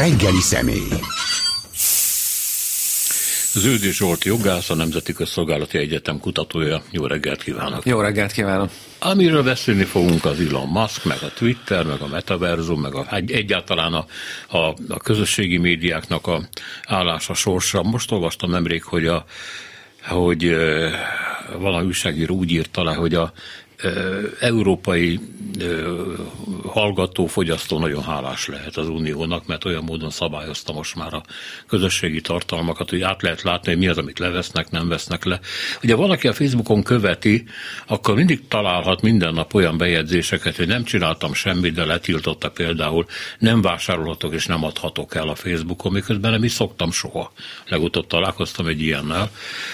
reggeli személy. Zöldi Zsolt jogász, a Nemzeti Közszolgálati Egyetem kutatója. Jó reggelt kívánok! Jó reggelt kívánok! Amiről beszélni fogunk az Elon Musk, meg a Twitter, meg a Metaverzum, meg a, egyáltalán a, a, a közösségi médiáknak a állása, sorsa. Most olvastam nemrég, hogy a hogy valami újságíró úgy írta le, hogy a európai hallgató, fogyasztó nagyon hálás lehet az Uniónak, mert olyan módon szabályozta most már a közösségi tartalmakat, hogy át lehet látni, hogy mi az, amit levesznek, nem vesznek le. Ugye valaki a Facebookon követi, akkor mindig találhat minden nap olyan bejegyzéseket, hogy nem csináltam semmit, de letiltotta például, nem vásárolhatok és nem adhatok el a Facebookon, miközben nem is szoktam soha. Legutóbb találkoztam egy ilyennel.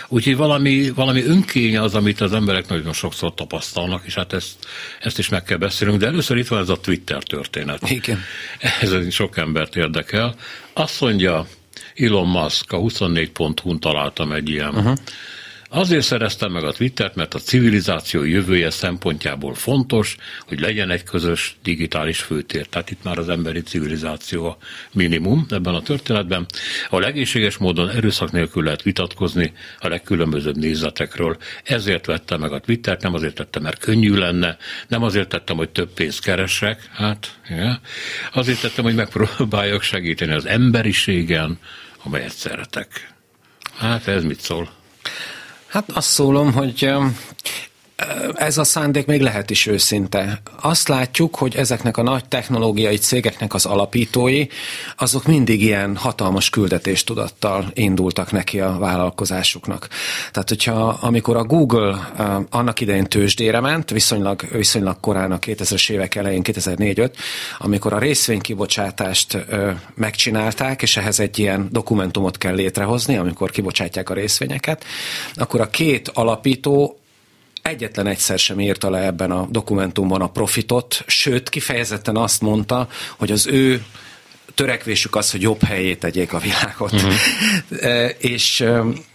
Úgyhogy valami, valami önkény az, amit az emberek nagyon sokszor tapasztalnak, vannak, és hát ezt, ezt is meg kell beszélnünk, de először itt van ez a Twitter történet. Igen. Ez sok embert érdekel. Azt mondja Elon Musk, a 24.hu-n találtam egy ilyen uh-huh Azért szereztem meg a Twittert, mert a civilizáció jövője szempontjából fontos, hogy legyen egy közös digitális főtér. Tehát itt már az emberi civilizáció a minimum ebben a történetben. A legészséges módon erőszak nélkül lehet vitatkozni a legkülönbözőbb nézetekről. Ezért vettem meg a Twittert, nem azért tettem, mert könnyű lenne, nem azért tettem, hogy több pénzt keresek, hát ja. azért tettem, hogy megpróbáljak segíteni az emberiségen, amelyet szeretek. Hát ez mit szól? Hát azt szólom, hogy ez a szándék még lehet is őszinte. Azt látjuk, hogy ezeknek a nagy technológiai cégeknek az alapítói, azok mindig ilyen hatalmas küldetéstudattal indultak neki a vállalkozásuknak. Tehát, hogyha amikor a Google annak idején tőzsdére ment, viszonylag, viszonylag korán a 2000-es évek elején, 2004-5, amikor a részvénykibocsátást megcsinálták, és ehhez egy ilyen dokumentumot kell létrehozni, amikor kibocsátják a részvényeket, akkor a két alapító egyetlen egyszer sem írta le ebben a dokumentumban a profitot, sőt, kifejezetten azt mondta, hogy az ő törekvésük az, hogy jobb helyét tegyék a világot. Uh-huh. és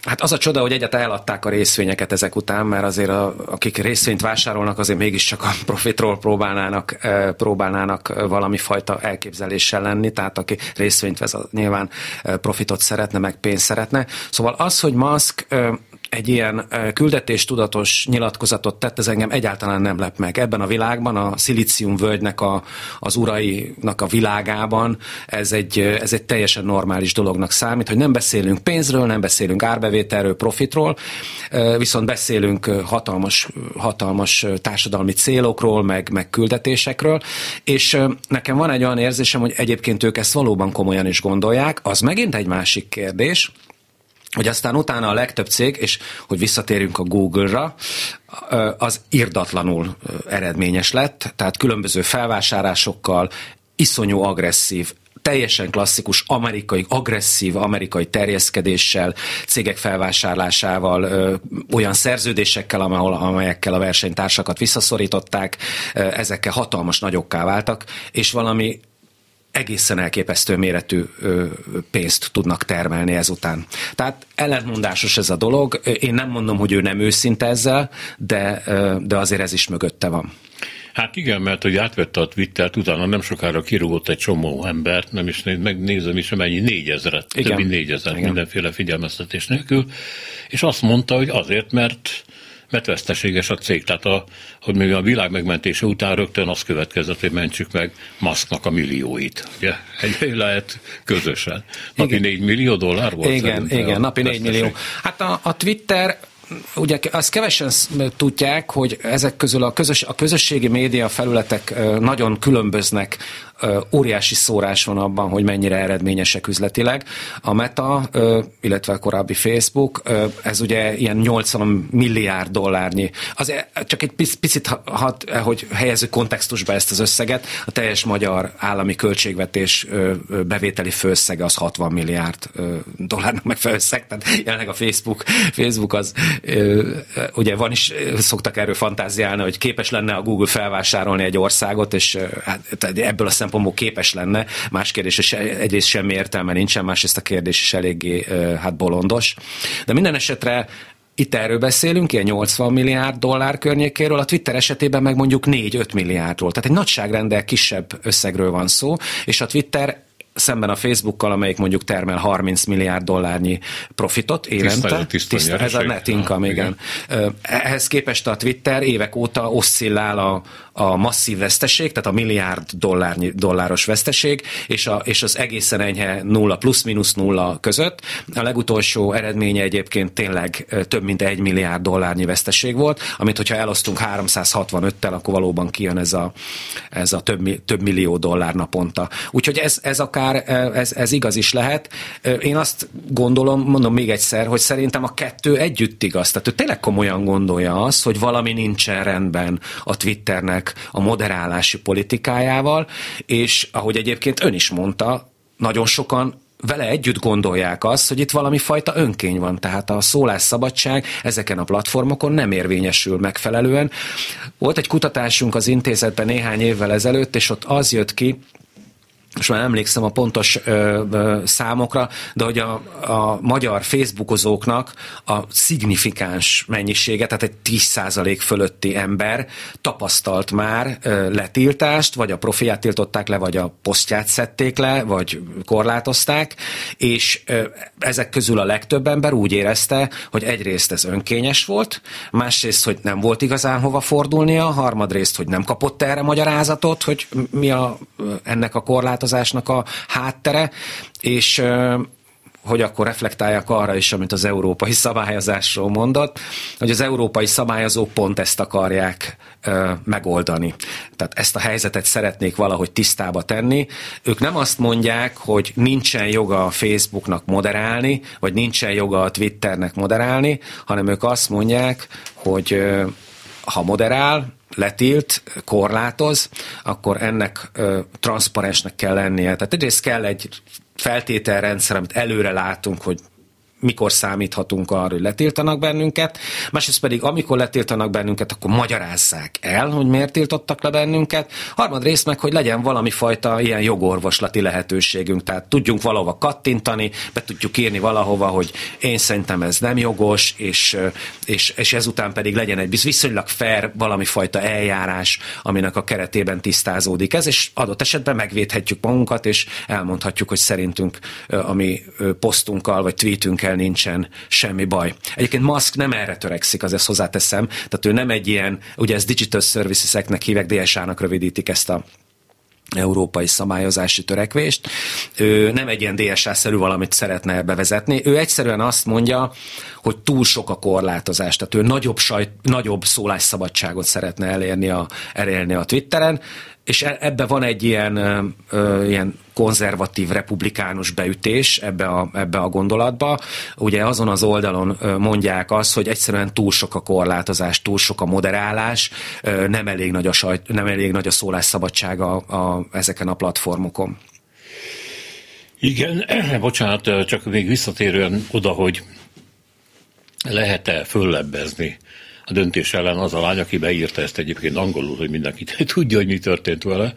hát az a csoda, hogy egyet eladták a részvényeket ezek után, mert azért a, akik részvényt vásárolnak, azért mégiscsak a profitról próbálnának, próbálnának valami fajta elképzeléssel lenni, tehát aki részvényt vesz, nyilván profitot szeretne, meg pénzt szeretne. Szóval az, hogy Musk egy ilyen küldetéstudatos nyilatkozatot tett, ez engem egyáltalán nem lep meg. Ebben a világban, a szilícium völgynek a, az urainak a világában ez egy, ez egy teljesen normális dolognak számít, hogy nem beszélünk pénzről, nem beszélünk árbevételről, profitról, viszont beszélünk hatalmas, hatalmas társadalmi célokról, meg, meg küldetésekről, és nekem van egy olyan érzésem, hogy egyébként ők ezt valóban komolyan is gondolják, az megint egy másik kérdés, hogy aztán utána a legtöbb cég, és hogy visszatérünk a Google-ra, az irdatlanul eredményes lett, tehát különböző felvásárlásokkal, iszonyú agresszív, teljesen klasszikus amerikai, agresszív amerikai terjeszkedéssel, cégek felvásárlásával, ö, olyan szerződésekkel, amely, amelyekkel a versenytársakat visszaszorították, ö, ezekkel hatalmas nagyokká váltak, és valami egészen elképesztő méretű pénzt tudnak termelni ezután. Tehát ellentmondásos ez a dolog. Én nem mondom, hogy ő nem őszinte ezzel, de, de azért ez is mögötte van. Hát igen, mert hogy átvette a Twittert, utána nem sokára kirúgott egy csomó embert, nem is megnézem is, mennyi négyezret, többi négyezret mindenféle figyelmeztetés nélkül, és azt mondta, hogy azért, mert mert veszteséges a cég. Tehát, a, hogy még a világ megmentése után rögtön az következett, hogy mentsük meg Musknak a millióit. Ugye? Egy lehet közösen. Napi igen. 4 millió dollár volt? Igen, igen, napi 4 millió. Hát a, a Twitter ugye azt kevesen tudják, hogy ezek közül a, közös, a közösségi média felületek nagyon különböznek óriási szórás van abban, hogy mennyire eredményesek üzletileg. A Meta, illetve a korábbi Facebook, ez ugye ilyen 80 milliárd dollárnyi. Az e, csak egy picit, hogy helyezzük kontextusba ezt az összeget, a teljes magyar állami költségvetés bevételi főösszege az 60 milliárd dollárnak meg főösszeg, tehát jelenleg a Facebook, Facebook az ugye van is, szoktak erről fantáziálni, hogy képes lenne a Google felvásárolni egy országot, és hát, ebből a szempontból képes lenne. Más kérdés, és egyrészt semmi értelme nincsen, másrészt a kérdés is eléggé hát bolondos. De minden esetre itt erről beszélünk, ilyen 80 milliárd dollár környékéről, a Twitter esetében meg mondjuk 4-5 milliárdról. Tehát egy nagyságrendel kisebb összegről van szó, és a Twitter szemben a Facebookkal, amelyik mondjuk termel 30 milliárd dollárnyi profitot évente. Tiszta, tiszta, tiszta ez a net income, igen. igen. Ehhez képest a Twitter évek óta oszcillál a, a masszív veszteség, tehát a milliárd dollárnyi, dolláros veszteség, és, a, és az egészen enyhe nulla, plusz-minusz nulla között. A legutolsó eredménye egyébként tényleg több mint egy milliárd dollárnyi veszteség volt, amit hogyha elosztunk 365-tel, akkor valóban kijön ez a, ez a több, több millió dollár naponta. Úgyhogy ez, ez akár, ez, ez igaz is lehet. Én azt gondolom, mondom még egyszer, hogy szerintem a kettő együtt igaz. Tehát ő tényleg komolyan gondolja azt, hogy valami nincsen rendben a Twitternek ennek a moderálási politikájával, és ahogy egyébként ön is mondta, nagyon sokan vele együtt gondolják azt, hogy itt valami fajta önkény van, tehát a szólásszabadság ezeken a platformokon nem érvényesül megfelelően. Volt egy kutatásunk az intézetben néhány évvel ezelőtt, és ott az jött ki, most már emlékszem a pontos ö, ö, számokra, de hogy a, a magyar Facebookozóknak a szignifikáns mennyisége, tehát egy 10% fölötti ember tapasztalt már ö, letiltást, vagy a profiát tiltották le, vagy a posztját szedték le, vagy korlátozták, és ö, ezek közül a legtöbb ember úgy érezte, hogy egyrészt ez önkényes volt, másrészt, hogy nem volt igazán hova fordulnia, harmadrészt, hogy nem kapott erre magyarázatot, hogy mi a, ennek a korlát korlátozásnak a háttere, és hogy akkor reflektáljak arra is, amit az európai szabályozásról mondott, hogy az európai szabályozók pont ezt akarják ö, megoldani. Tehát ezt a helyzetet szeretnék valahogy tisztába tenni. Ők nem azt mondják, hogy nincsen joga a Facebooknak moderálni, vagy nincsen joga a Twitternek moderálni, hanem ők azt mondják, hogy ö, ha moderál, letilt, korlátoz, akkor ennek ö, transzparensnek kell lennie. Tehát egyrészt kell egy feltételrendszer, amit előre látunk, hogy mikor számíthatunk arra, hogy letiltanak bennünket, másrészt pedig amikor letiltanak bennünket, akkor magyarázzák el, hogy miért tiltottak le bennünket, harmadrészt meg, hogy legyen valami fajta ilyen jogorvoslati lehetőségünk, tehát tudjunk valahova kattintani, be tudjuk írni valahova, hogy én szerintem ez nem jogos, és, és, és ezután pedig legyen egy viszonylag fair valami fajta eljárás, aminek a keretében tisztázódik ez, és adott esetben megvédhetjük magunkat, és elmondhatjuk, hogy szerintünk a mi posztunkkal vagy tweetünkkel ezzel nincsen semmi baj. Egyébként Musk nem erre törekszik, az ezt hozzáteszem, tehát ő nem egy ilyen, ugye ez Digital Services Act-nek hívek, DSA-nak rövidítik ezt a európai szabályozási törekvést. Ő nem egy ilyen DSA-szerű valamit szeretne bevezetni. Ő egyszerűen azt mondja, hogy túl sok a korlátozás, tehát ő nagyobb, sajt, nagyobb szólásszabadságot szeretne elérni a, elérni a Twitteren, és e, ebbe van egy ilyen, ö, ilyen konzervatív, republikánus beütés ebbe a, ebbe a gondolatba. Ugye azon az oldalon mondják azt, hogy egyszerűen túl sok a korlátozás, túl sok a moderálás, nem elég nagy a, sajt, nem elég nagy a szólásszabadság a, a, ezeken a platformokon. Igen, bocsánat, csak még visszatérően oda, hogy lehet-e föllebbezni a döntés ellen az a lány, aki beírta ezt egyébként angolul, hogy mindenki tudja, hogy mi történt vele.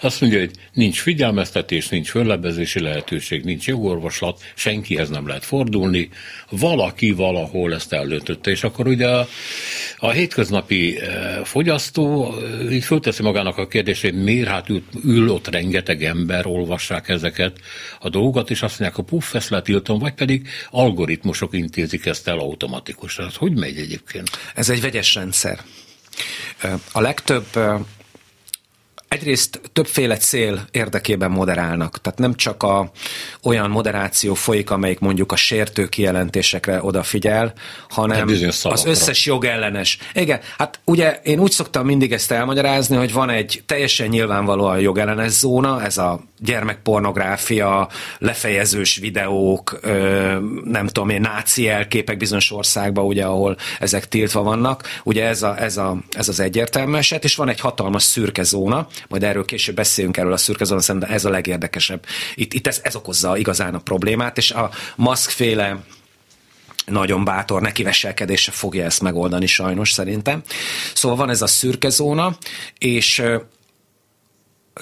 Azt mondja, hogy nincs figyelmeztetés, nincs föllebezési lehetőség, nincs jogorvoslat, senkihez nem lehet fordulni, valaki valahol ezt eldöntötte, és akkor ugye a, a hétköznapi eh, fogyasztó eh, így fölteszi magának a kérdést, hogy miért hát ül, ül ott rengeteg ember, olvassák ezeket a dolgokat, és azt mondják, a puff, ezt letiltom, vagy pedig algoritmusok intézik ezt el automatikusan. Ez hogy megy egyébként? Ez egy vegyes rendszer. A legtöbb egyrészt többféle cél érdekében moderálnak. Tehát nem csak a, olyan moderáció folyik, amelyik mondjuk a sértő kijelentésekre odafigyel, hanem az összes jogellenes. Igen, hát ugye én úgy szoktam mindig ezt elmagyarázni, hogy van egy teljesen nyilvánvalóan jogellenes zóna, ez a gyermekpornográfia, lefejezős videók, nem tudom én, náci elképek bizonyos országban, ugye, ahol ezek tiltva vannak. Ugye ez, a, ez, a, ez az egyértelmű eset, és van egy hatalmas szürke zóna, majd erről később beszélünk erről a szürke zóna, szerintem ez a legérdekesebb. Itt, itt ez, ez okozza igazán a problémát, és a maszkféle nagyon bátor nekiveselkedése fogja ezt megoldani sajnos szerintem. Szóval van ez a szürke zóna, és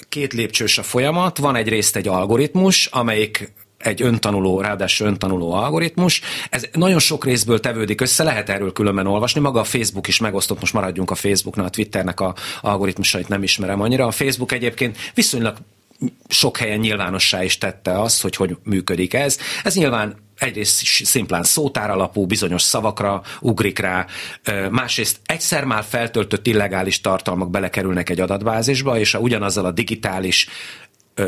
két lépcsős a folyamat, van egyrészt egy algoritmus, amelyik egy öntanuló, ráadásul öntanuló algoritmus. Ez nagyon sok részből tevődik össze, lehet erről különben olvasni. Maga a Facebook is megosztott, most maradjunk a Facebooknál, a Twitternek a algoritmusait nem ismerem annyira. A Facebook egyébként viszonylag sok helyen nyilvánossá is tette azt, hogy hogy működik ez. Ez nyilván egyrészt szimplán szótár alapú, bizonyos szavakra ugrik rá, másrészt egyszer már feltöltött illegális tartalmak belekerülnek egy adatbázisba, és a ugyanazzal a digitális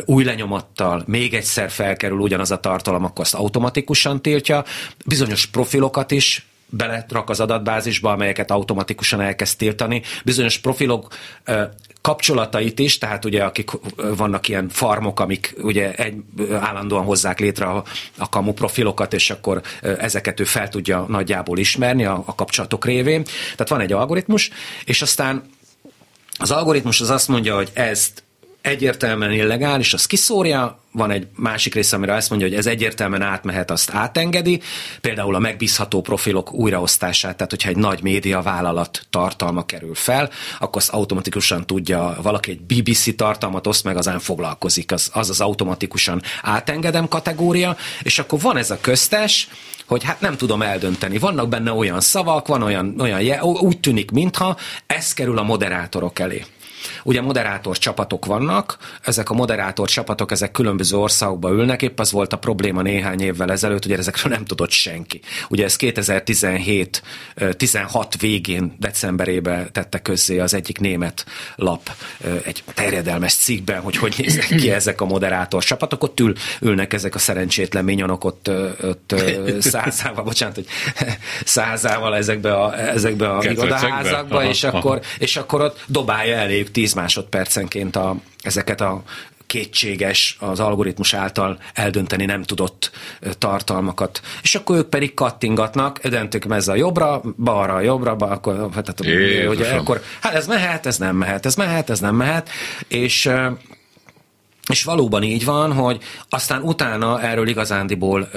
új lenyomattal még egyszer felkerül ugyanaz a tartalom, akkor azt automatikusan tiltja. Bizonyos profilokat is beletrak az adatbázisba, amelyeket automatikusan elkezd tiltani. Bizonyos profilok kapcsolatait is, tehát ugye akik vannak ilyen farmok, amik ugye egy, állandóan hozzák létre a, a kamu profilokat, és akkor ezeket ő fel tudja nagyjából ismerni a, a kapcsolatok révén. Tehát van egy algoritmus, és aztán az algoritmus az azt mondja, hogy ezt egyértelműen illegális, az kiszórja, van egy másik része, amire azt mondja, hogy ez egyértelműen átmehet, azt átengedi, például a megbízható profilok újraosztását, tehát hogyha egy nagy média vállalat tartalma kerül fel, akkor azt automatikusan tudja, valaki egy BBC tartalmat oszt meg, azán foglalkozik, az az, az automatikusan átengedem kategória, és akkor van ez a köztes, hogy hát nem tudom eldönteni. Vannak benne olyan szavak, van olyan, olyan úgy tűnik, mintha ez kerül a moderátorok elé. Ugye moderátor csapatok vannak, ezek a moderátor csapatok, ezek különböző országokba ülnek, épp az volt a probléma néhány évvel ezelőtt, hogy ezekről nem tudott senki. Ugye ez 2017 16 végén, decemberében tette közzé az egyik német lap egy terjedelmes cikkben, hogy hogy néznek ki ezek a moderátor csapatok, ott ül, ülnek ezek a szerencsétlen minyonok ott, ott százával, bocsánat, hogy százával ezekbe a, ezekbe a irodaházakba, és akkor, és akkor ott dobálja elég mondjuk 10 másodpercenként a, ezeket a kétséges, az algoritmus által eldönteni nem tudott tartalmakat. És akkor ők pedig kattingatnak, döntök ez a jobbra, balra, jobbra, balra, akkor, hát, ugye, akkor hát ez mehet, ez nem mehet, ez mehet, ez nem mehet, és és valóban így van, hogy aztán utána erről igazándiból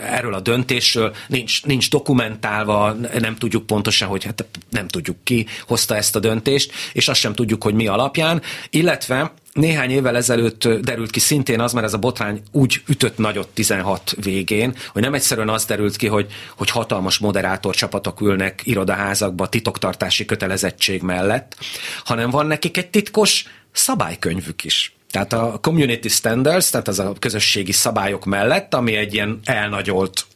erről a döntésről nincs, nincs dokumentálva, nem tudjuk pontosan, hogy hát nem tudjuk ki hozta ezt a döntést, és azt sem tudjuk, hogy mi alapján, illetve néhány évvel ezelőtt derült ki szintén az, mert ez a botrány úgy ütött nagyot 16 végén, hogy nem egyszerűen az derült ki, hogy, hogy hatalmas moderátor csapatok ülnek irodaházakba titoktartási kötelezettség mellett, hanem van nekik egy titkos szabálykönyvük is. Tehát a community standards, tehát az a közösségi szabályok mellett, ami egy ilyen elnagyolt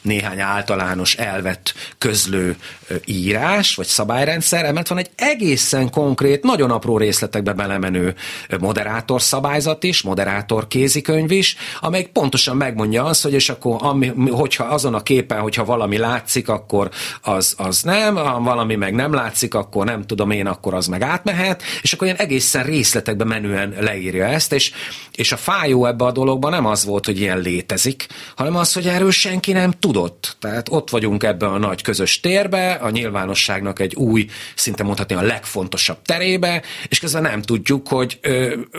néhány általános elvett közlő írás, vagy szabályrendszer, emellett van egy egészen konkrét, nagyon apró részletekbe belemenő moderátor szabályzat is, moderátor kézikönyv is, amely pontosan megmondja azt, hogy és akkor ami, hogyha azon a képen, hogyha valami látszik, akkor az, az nem, ha valami meg nem látszik, akkor nem tudom én, akkor az meg átmehet, és akkor ilyen egészen részletekbe menően leírja ezt, és, és a fájó ebbe a dologban nem az volt, hogy ilyen létezik, hanem az, hogy erről senki nem tud tudott. Tehát ott vagyunk ebben a nagy közös térbe, a nyilvánosságnak egy új, szinte mondhatni a legfontosabb terébe, és közben nem tudjuk, hogy,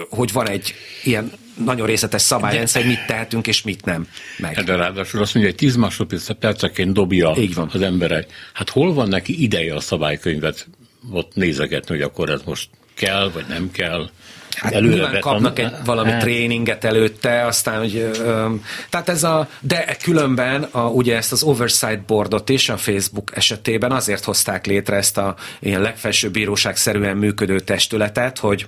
hogy van egy ilyen nagyon részletes szabályrendszer, hogy mit tehetünk és mit nem. Meg. De ráadásul azt mondja, hogy 10 másodperceként dobja Így van. az emberek. Hát hol van neki ideje a szabálykönyvet ott nézegetni, hogy akkor ez most kell, vagy nem kell? Hát előre nyilván kapnak egy valami hát. tréninget előtte, aztán, hogy, ö, tehát ez a, de különben a, ugye ezt az oversight boardot is a Facebook esetében azért hozták létre ezt a ilyen legfelsőbb bíróság szerűen működő testületet, hogy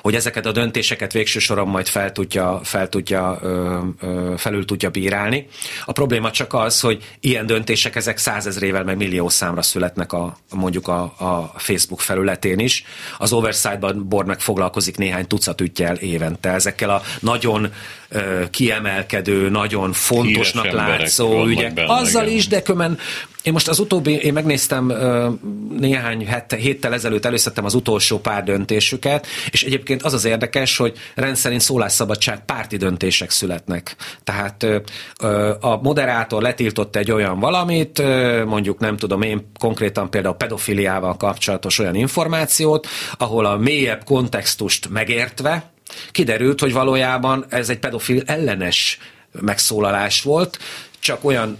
hogy ezeket a döntéseket végső soron majd fel tudja, fel tudja, ö, ö, felül tudja bírálni. A probléma csak az, hogy ilyen döntések ezek százezrével meg millió számra születnek a, mondjuk a, a Facebook felületén is. Az Oversight Board meg foglalkozik néhány tucat ügyel évente. Ezekkel a nagyon ö, kiemelkedő, nagyon fontosnak látszó ügyek. Azzal igen. is, de kömen én most az utóbbi, én megnéztem néhány héttel ezelőtt, előszedtem az utolsó pár döntésüket, és egyébként az az érdekes, hogy rendszerint szólásszabadság párti döntések születnek. Tehát a moderátor letiltott egy olyan valamit, mondjuk nem tudom én konkrétan például pedofiliával kapcsolatos olyan információt, ahol a mélyebb kontextust megértve, kiderült, hogy valójában ez egy pedofil ellenes megszólalás volt, csak olyan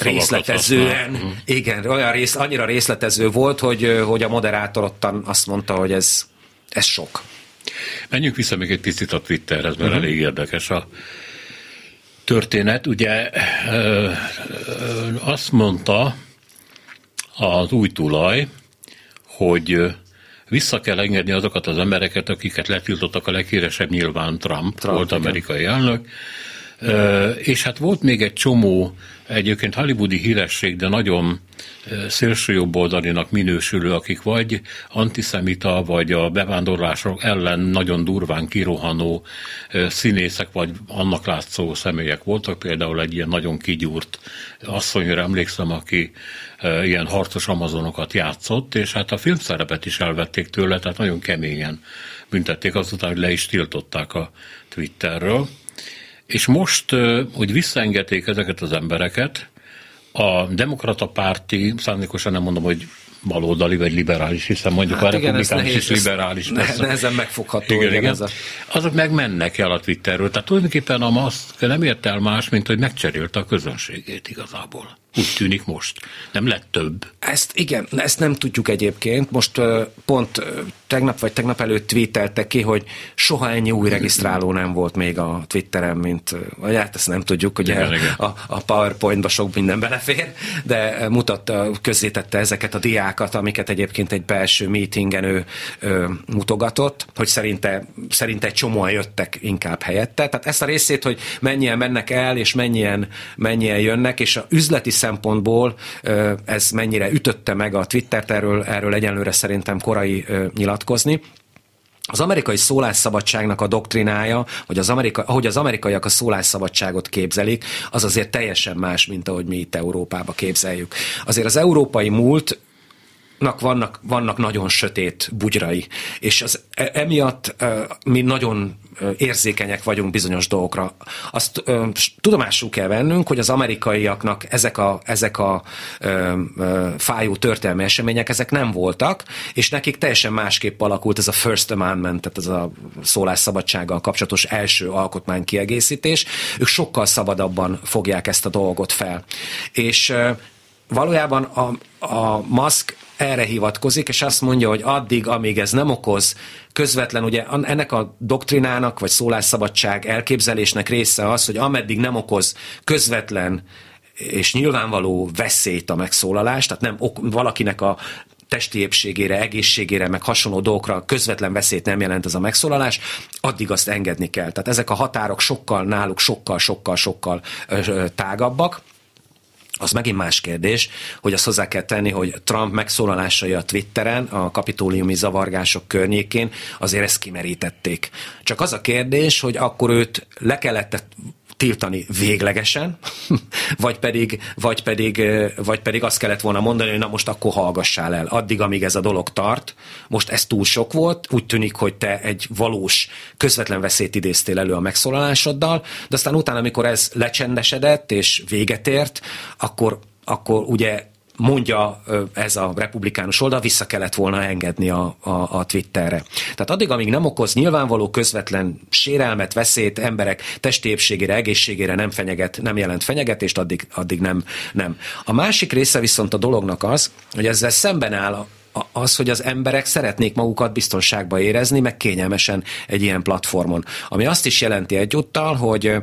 részletezően, uh-huh. igen, olyan rész, annyira részletező volt, hogy, hogy a moderátor ottan azt mondta, hogy ez, ez sok. Menjünk vissza még egy picit a Twitterhez, mert uh-huh. elég érdekes a történet. Ugye ö, ö, azt mondta az új tulaj, hogy vissza kell engedni azokat az embereket, akiket letiltottak a leghíresebb nyilván Trump, Trump volt igen. amerikai elnök, és hát volt még egy csomó egyébként hollywoodi híresség, de nagyon szélsőjobboldalinak minősülő, akik vagy antiszemita, vagy a bevándorlások ellen nagyon durván kirohanó színészek, vagy annak látszó személyek voltak. Például egy ilyen nagyon kigyúrt asszonyra emlékszem, aki ilyen harcos amazonokat játszott, és hát a filmszerepet is elvették tőle, tehát nagyon keményen büntették azután, hogy le is tiltották a Twitterről. És most, hogy visszaengedték ezeket az embereket, a demokrata párti, szándékosan nem mondom, hogy baloldali vagy liberális, hiszen mondjuk hát a igen, republikánus is liberális. Ne, nehezen megfogható. Igen, igen, ez a... Azok meg mennek el a Twitterről. Tehát tulajdonképpen a maszk nem ért el más, mint hogy megcserélte a közönségét igazából. Úgy tűnik most. Nem lett több. Ezt igen, ezt nem tudjuk egyébként. Most pont tegnap vagy tegnap előtt tweetelte ki, hogy soha ennyi új regisztráló nem volt még a Twitteren, mint, vagy hát ezt nem tudjuk, hogy igen, igen. A, a PowerPoint-ba sok minden belefér, de mutatta, közzétette ezeket a diákat, amiket egyébként egy belső meetingen ő ő mutogatott, hogy szerinte, szerinte egy csomóan jöttek inkább helyette. Tehát ezt a részét, hogy mennyien mennek el, és mennyien, mennyien jönnek, és a üzleti szempontból ez mennyire ütötte meg a Twittert, erről, erről egyenlőre szerintem korai nyilatkozni. Az amerikai szólásszabadságnak a doktrinája, vagy az amerika, ahogy az amerikaiak a szólásszabadságot képzelik, az azért teljesen más, mint ahogy mi itt Európába képzeljük. Azért az európai múlt vannak, vannak nagyon sötét bugyrai, és az, e, emiatt mi nagyon érzékenyek vagyunk bizonyos dolgokra. Azt ö, tudomásul kell vennünk, hogy az amerikaiaknak ezek a, ezek a ö, ö, fájó történelmi események, ezek nem voltak, és nekik teljesen másképp alakult ez a First Amendment, tehát ez a szólásszabadsággal kapcsolatos első alkotmány kiegészítés. Ők sokkal szabadabban fogják ezt a dolgot fel. És valójában a, a Musk erre hivatkozik, és azt mondja, hogy addig, amíg ez nem okoz közvetlen, ugye ennek a doktrinának, vagy szólásszabadság elképzelésnek része az, hogy ameddig nem okoz közvetlen és nyilvánvaló veszélyt a megszólalás, tehát nem ok, valakinek a testi épségére, egészségére, meg hasonló dolgokra közvetlen veszélyt nem jelent ez a megszólalás, addig azt engedni kell. Tehát ezek a határok sokkal náluk sokkal, sokkal, sokkal tágabbak. Az megint más kérdés, hogy azt hozzá kell tenni, hogy Trump megszólalásai a Twitteren, a kapitóliumi zavargások környékén azért ezt kimerítették. Csak az a kérdés, hogy akkor őt le kellett tiltani véglegesen, vagy pedig, vagy, pedig, vagy pedig azt kellett volna mondani, hogy na most akkor hallgassál el. Addig, amíg ez a dolog tart, most ez túl sok volt, úgy tűnik, hogy te egy valós, közvetlen veszélyt idéztél elő a megszólalásoddal, de aztán utána, amikor ez lecsendesedett és véget ért, akkor, akkor ugye mondja ez a republikánus oldal, vissza kellett volna engedni a, a, a Twitterre. Tehát addig, amíg nem okoz nyilvánvaló közvetlen sérelmet, veszélyt emberek testi épségére, egészségére nem fenyeget, nem jelent fenyegetést, addig, addig nem, nem. A másik része viszont a dolognak az, hogy ezzel szemben áll az, hogy az emberek szeretnék magukat biztonságba érezni, meg kényelmesen egy ilyen platformon. Ami azt is jelenti egyúttal, hogy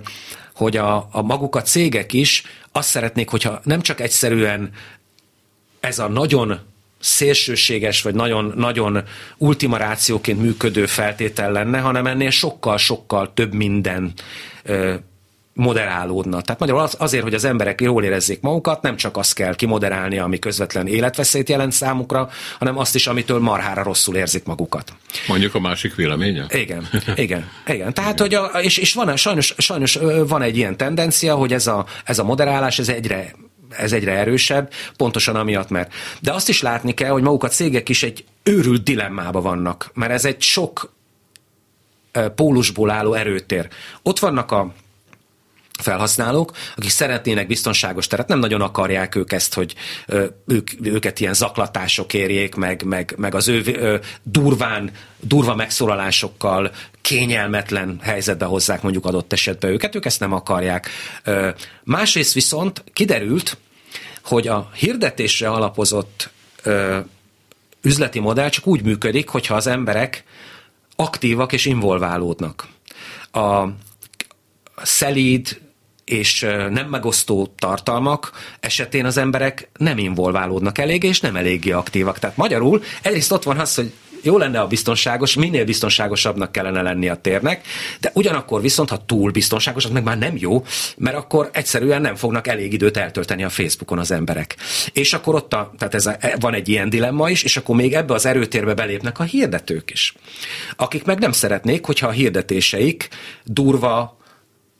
hogy a, a maguk a cégek is azt szeretnék, hogyha nem csak egyszerűen ez a nagyon szélsőséges, vagy nagyon, nagyon ultimarációként működő feltétel lenne, hanem ennél sokkal-sokkal több minden ö, moderálódna. Tehát magyarul az, azért, hogy az emberek jól érezzék magukat, nem csak azt kell kimoderálni, ami közvetlen életveszélyt jelent számukra, hanem azt is, amitől marhára rosszul érzik magukat. Mondjuk a másik véleménye? Igen, igen, igen. Tehát, hogy a, és, és van, sajnos, sajnos van egy ilyen tendencia, hogy ez a, ez a moderálás, ez egyre ez egyre erősebb, pontosan amiatt, mert. De azt is látni kell, hogy maguk a cégek is egy őrült dilemmába vannak, mert ez egy sok pólusból álló erőtér. Ott vannak a felhasználók, akik szeretnének biztonságos teret, nem nagyon akarják ők ezt, hogy ők, őket ilyen zaklatások érjék, meg, meg, meg az ő durván, durva megszólalásokkal kényelmetlen helyzetbe hozzák mondjuk adott esetben őket, ők ezt nem akarják. Másrészt viszont kiderült, hogy a hirdetésre alapozott ö, üzleti modell csak úgy működik, hogyha az emberek aktívak és involválódnak. A szelíd és nem megosztó tartalmak esetén az emberek nem involválódnak elég, és nem eléggé aktívak. Tehát magyarul egyrészt ott van az, hogy jó lenne a biztonságos, minél biztonságosabbnak kellene lenni a térnek, de ugyanakkor viszont, ha túl biztonságos, az meg már nem jó, mert akkor egyszerűen nem fognak elég időt eltölteni a Facebookon az emberek. És akkor ott a, tehát ez a, van egy ilyen dilemma is, és akkor még ebbe az erőtérbe belépnek a hirdetők is, akik meg nem szeretnék, hogyha a hirdetéseik durva,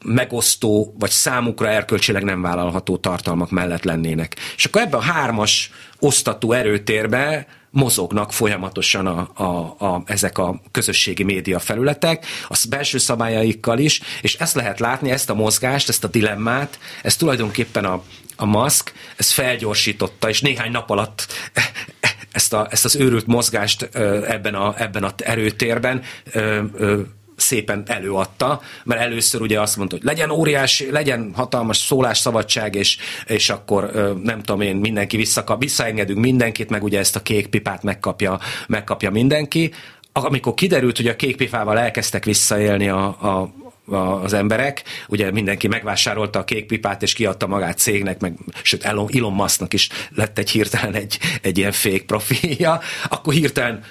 megosztó, vagy számukra erkölcsileg nem vállalható tartalmak mellett lennének. És akkor ebben a hármas osztatú erőtérbe mozognak folyamatosan a, a, a, ezek a közösségi média felületek, a belső szabályaikkal is, és ezt lehet látni, ezt a mozgást, ezt a dilemmát, ez tulajdonképpen a, a Musk, ez felgyorsította, és néhány nap alatt ezt, a, ezt az őrült mozgást ebben a, ebben a erőtérben szépen előadta, mert először ugye azt mondta, hogy legyen óriási, legyen hatalmas szólásszabadság, és, és akkor nem tudom én, mindenki visszakap, visszaengedünk mindenkit, meg ugye ezt a kék pipát megkapja, megkapja mindenki. Amikor kiderült, hogy a kék pipával elkezdtek visszaélni a, a, az emberek, ugye mindenki megvásárolta a kék pipát, és kiadta magát cégnek, meg sőt Elon, Musknak is lett egy hirtelen egy, egy ilyen fake profilja, akkor hirtelen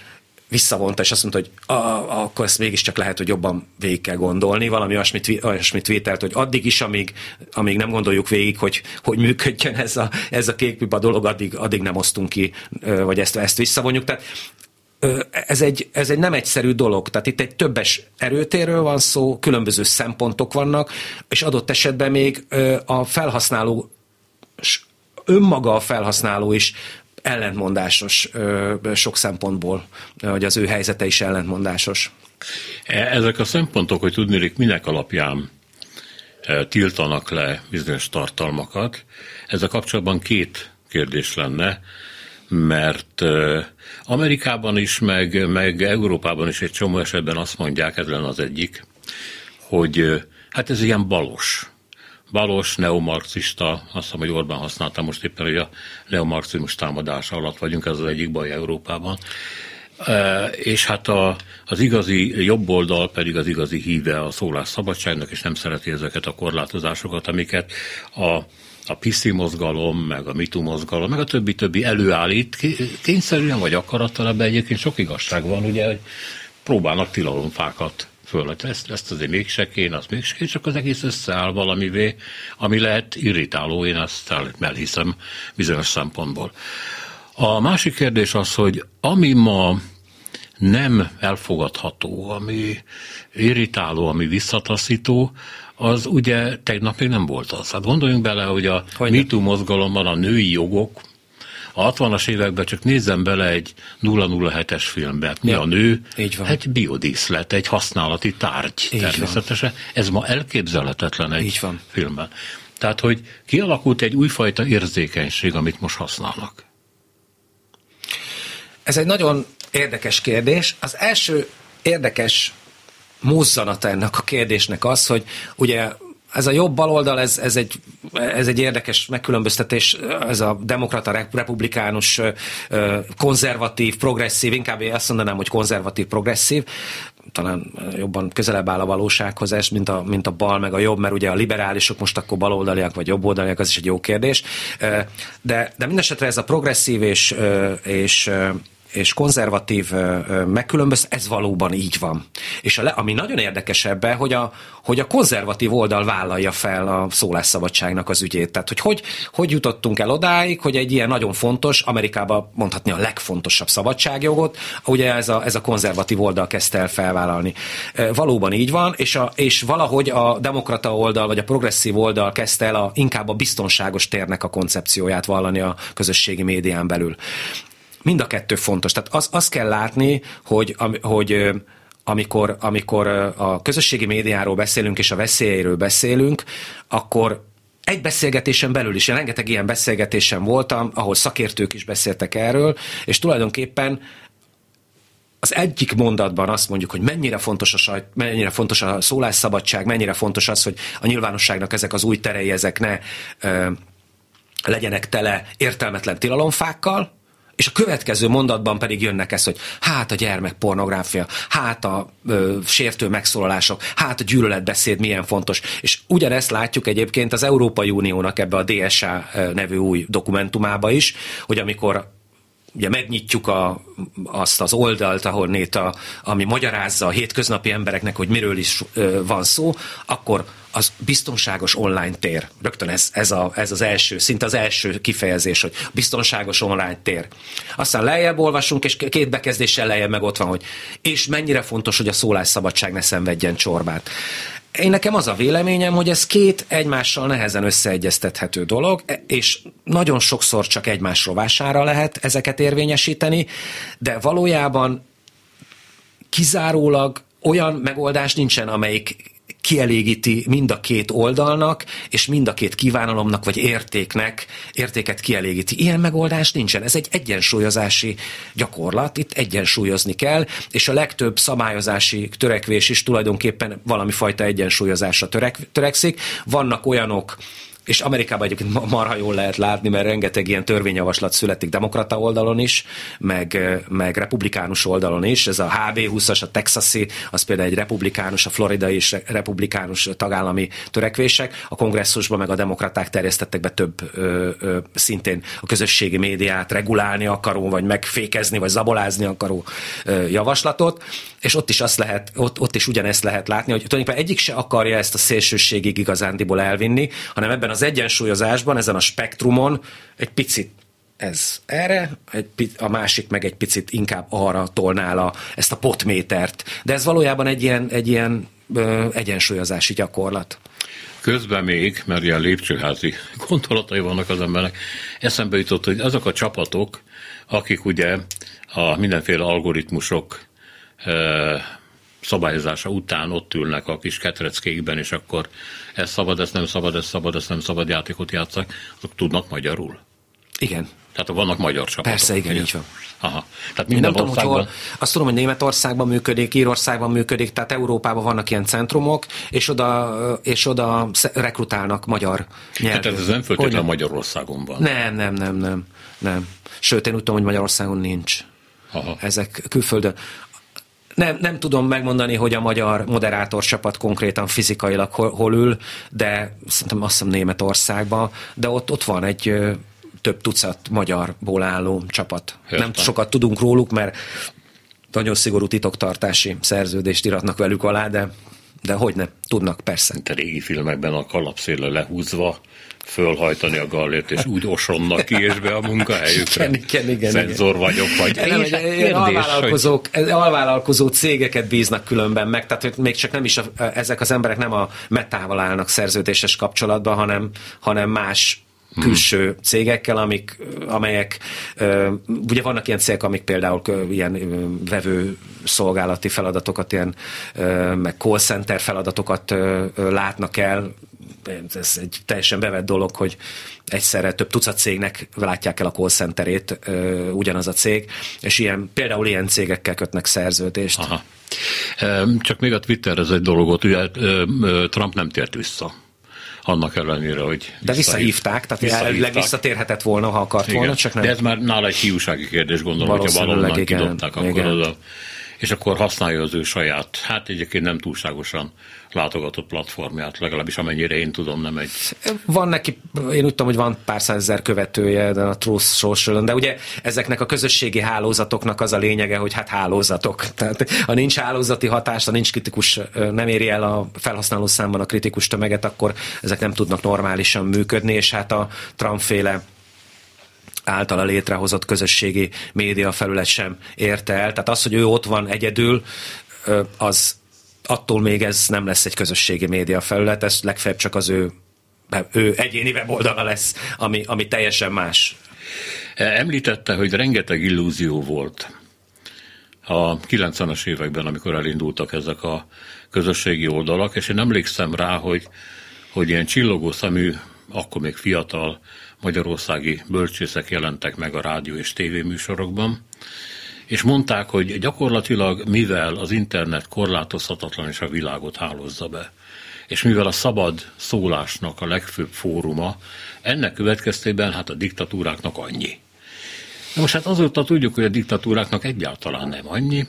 visszavonta, és azt mondta, hogy a, a, akkor ezt mégiscsak lehet, hogy jobban végig kell gondolni, valami olyasmit, olyasmit vételt, hogy addig is, amíg, amíg nem gondoljuk végig, hogy, hogy működjön ez a, ez a kékpipa dolog, addig, addig nem osztunk ki, vagy ezt, ezt visszavonjuk. Tehát ez egy, ez egy nem egyszerű dolog. Tehát itt egy többes erőtérről van szó, különböző szempontok vannak, és adott esetben még a felhasználó önmaga a felhasználó is ellentmondásos sok szempontból, hogy az ő helyzete is ellentmondásos. E, ezek a szempontok, hogy tudnélik, minek alapján tiltanak le bizonyos tartalmakat, ezzel kapcsolatban két kérdés lenne, mert Amerikában is, meg, meg Európában is egy csomó esetben azt mondják, ez lenne az egyik, hogy hát ez ilyen balos balos, neomarxista, azt hiszem, hogy Orbán használta most éppen, hogy a neomarxizmus támadása alatt vagyunk, ez az egyik baj Európában. E, és hát a, az igazi jobb oldal pedig az igazi híve a szólásszabadságnak, és nem szereti ezeket a korlátozásokat, amiket a, a piszi mozgalom, meg a mitu mozgalom, meg a többi-többi előállít, kényszerűen vagy akarattal, ebben egyébként sok igazság van, ugye, hogy próbálnak tilalomfákat föl, ezt, ezt azért mégse kéne, azt mégse kéne, csak az egész összeáll valamivé, ami lehet irritáló, én ezt elhiszem bizonyos szempontból. A másik kérdés az, hogy ami ma nem elfogadható, ami irritáló, ami visszataszító, az ugye tegnap még nem volt az. Hát gondoljunk bele, hogy a MeToo mozgalomban a női jogok, a 60-as években csak nézzem bele egy 007-es filmbe. Hát mi ja, a nő? Így van. Egy biodíszlet, egy használati tárgy így természetesen. Van. Ez ma elképzelhetetlen egy így van. filmben. Tehát, hogy kialakult egy újfajta érzékenység, amit most használnak. Ez egy nagyon érdekes kérdés. Az első érdekes mozzanata ennek a kérdésnek az, hogy ugye ez a jobb baloldal, ez, ez, egy, ez egy érdekes megkülönböztetés, ez a demokrata, republikánus, konzervatív, progresszív, inkább azt mondanám, hogy konzervatív, progresszív, talán jobban közelebb áll a valósághoz ez, mint a, mint a bal meg a jobb, mert ugye a liberálisok most akkor baloldaliak vagy jobboldaliak, az is egy jó kérdés. De, de mindesetre ez a progresszív és, és és konzervatív megkülönböz, ez valóban így van. És a le, ami nagyon érdekes ebbe, hogy a, hogy a konzervatív oldal vállalja fel a szólásszabadságnak az ügyét. Tehát, hogy, hogy hogy jutottunk el odáig, hogy egy ilyen nagyon fontos, Amerikában mondhatni a legfontosabb szabadságjogot, ugye ez a, ez a konzervatív oldal kezdte el felvállalni. Valóban így van, és, a, és valahogy a demokrata oldal, vagy a progresszív oldal kezdte el a, inkább a biztonságos térnek a koncepcióját vallani a közösségi médián belül. Mind a kettő fontos. Tehát az, azt kell látni, hogy, hogy amikor, amikor a közösségi médiáról beszélünk és a veszélyeiről beszélünk, akkor egy beszélgetésen belül is, én rengeteg ilyen beszélgetésen voltam, ahol szakértők is beszéltek erről, és tulajdonképpen az egyik mondatban azt mondjuk, hogy mennyire fontos a sajt, mennyire fontos a szólásszabadság, mennyire fontos az, hogy a nyilvánosságnak ezek az új terei, ezek ne ö, legyenek tele értelmetlen tilalomfákkal, és a következő mondatban pedig jönnek ez, hogy hát a gyermekpornográfia, hát a ö, sértő megszólalások, hát a gyűlöletbeszéd milyen fontos. És ugyanezt látjuk egyébként az Európai Uniónak ebbe a DSA nevű új dokumentumába is, hogy amikor ugye megnyitjuk a, azt az oldalt, ahol Néta, ami magyarázza a hétköznapi embereknek, hogy miről is ö, van szó, akkor az biztonságos online tér. Rögtön ez, ez, a, ez az első, szinte az első kifejezés, hogy biztonságos online tér. Aztán lejjebb olvasunk, és két bekezdéssel lejjebb meg ott van, hogy és mennyire fontos, hogy a szólásszabadság ne szenvedjen csorbát. Én nekem az a véleményem, hogy ez két egymással nehezen összeegyeztethető dolog, és nagyon sokszor csak egymás rovására lehet ezeket érvényesíteni, de valójában kizárólag olyan megoldás nincsen, amelyik kielégíti mind a két oldalnak, és mind a két kívánalomnak, vagy értéknek, értéket kielégíti. Ilyen megoldás nincsen. Ez egy egyensúlyozási gyakorlat, itt egyensúlyozni kell, és a legtöbb szabályozási törekvés is tulajdonképpen valami fajta egyensúlyozásra törek, törekszik. Vannak olyanok, és Amerikában egyébként marha jól lehet látni, mert rengeteg ilyen törvényjavaslat születik demokrata oldalon is, meg, meg republikánus oldalon is. Ez a HB20-as, a texasi, az például egy republikánus, a floridai és republikánus tagállami törekvések. A kongresszusban meg a demokraták terjesztettek be több ö, ö, szintén a közösségi médiát regulálni akaró, vagy megfékezni, vagy zabolázni akaró ö, javaslatot és ott is azt lehet, ott, ott is ugyanezt lehet látni, hogy tulajdonképpen egyik se akarja ezt a szélsőségig igazándiból elvinni, hanem ebben az egyensúlyozásban, ezen a spektrumon egy picit ez erre, egy, a másik meg egy picit inkább arra tolnál a, ezt a potmétert. De ez valójában egy ilyen, egy ilyen ö, egyensúlyozási gyakorlat. Közben még, mert ilyen lépcsőházi gondolatai vannak az embernek, eszembe jutott, hogy azok a csapatok, akik ugye a mindenféle algoritmusok szabályozása után ott ülnek a kis ketreckékben, és akkor ez szabad, ez nem szabad, ez szabad, ez nem szabad játékot játszak, azok tudnak magyarul. Igen. Tehát vannak magyar csapatok. Persze, igen, így van. Aha. Tehát minden nem országban... tudom, hogy hol, azt tudom, hogy Németországban működik, Írországban működik, tehát Európában vannak ilyen centrumok, és oda, és oda rekrutálnak magyar nyelvű. Tehát ez nem föltétlenül Magyarországon van. Nem, nem, nem, nem, nem. Sőt, én úgy tudom, hogy Magyarországon nincs. Aha. Ezek külföldön nem, nem tudom megmondani, hogy a magyar moderátor csapat konkrétan fizikailag hol, hol ül, de szerintem azt hiszem Németországban, de ott, ott van egy több tucat magyarból álló csapat. Értem. Nem sokat tudunk róluk, mert nagyon szigorú titoktartási szerződést iratnak velük alá, de, de hogy ne, tudnak persze. A régi filmekben a kalapszéle lehúzva fölhajtani a gallért, és úgy osonnak ki és be a munkahelyükre. Igen, igen, igen. Szenzor vagyok, vagy nem, egy, kérdés, alvállalkozók, hogy... alvállalkozó cégeket bíznak különben meg, tehát hogy még csak nem is a, ezek az emberek nem a metával állnak szerződéses kapcsolatban, hanem, hanem más külső cégekkel, amik, amelyek, ugye vannak ilyen cégek, amik például ilyen vevő szolgálati feladatokat, ilyen meg call center feladatokat látnak el, ez egy teljesen bevett dolog, hogy egyszerre több tucat cégnek látják el a call centerét ugyanaz a cég, és ilyen, például ilyen cégekkel kötnek szerződést. Aha. Csak még a Twitter ez egy dologot, ugye Trump nem tért vissza annak ellenére, hogy De visszahívták, tehát visszahívták. visszatérhetett volna, ha akart igen. volna, csak nem. De ez már nála egy hiúsági kérdés, gondolom, hogyha valahonnan kidobták, akkor igen. oda és akkor használja az ő saját, hát egyébként nem túlságosan látogatott platformját, legalábbis amennyire én tudom, nem egy... Van neki, én úgy tudom, hogy van pár százezer követője de a Truth social de ugye ezeknek a közösségi hálózatoknak az a lényege, hogy hát hálózatok. Tehát ha nincs hálózati hatás, ha nincs kritikus, nem éri el a felhasználó számban a kritikus tömeget, akkor ezek nem tudnak normálisan működni, és hát a Trump-féle általa létrehozott közösségi média felület sem érte el. Tehát az, hogy ő ott van egyedül, az attól még ez nem lesz egy közösségi média felület, ez legfeljebb csak az ő, ő egyéni weboldala lesz, ami, ami teljesen más. Említette, hogy rengeteg illúzió volt a 90-es években, amikor elindultak ezek a közösségi oldalak, és én emlékszem rá, hogy, hogy ilyen csillogó szemű, akkor még fiatal magyarországi bölcsészek jelentek meg a rádió és tévéműsorokban, és mondták, hogy gyakorlatilag mivel az internet korlátozhatatlan és a világot hálózza be, és mivel a szabad szólásnak a legfőbb fóruma, ennek következtében hát a diktatúráknak annyi. Na most hát azóta tudjuk, hogy a diktatúráknak egyáltalán nem annyi,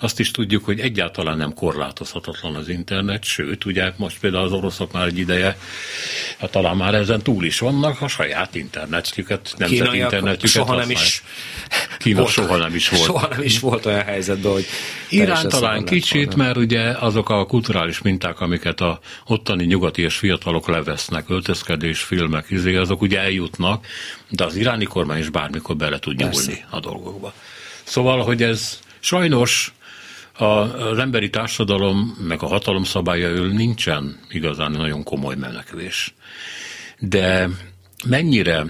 azt is tudjuk, hogy egyáltalán nem korlátozhatatlan az internet, sőt, ugye most például az oroszok már egy ideje, hát talán már ezen túl is vannak, a saját internetjüket, nemzeti internetjüket soha nem is Kína volt, soha nem is volt. Soha nem is volt olyan helyzetben, hogy Irán talán kicsit, mert ugye azok a kulturális minták, amiket a ottani nyugati és fiatalok levesznek, öltözkedés, filmek, izé, azok ugye eljutnak, de az iráni kormány is bármikor bele tud nyúlni a dolgokba. Szóval, hogy ez sajnos az emberi társadalom, meg a hatalom szabálya nincsen igazán nagyon komoly menekvés. De mennyire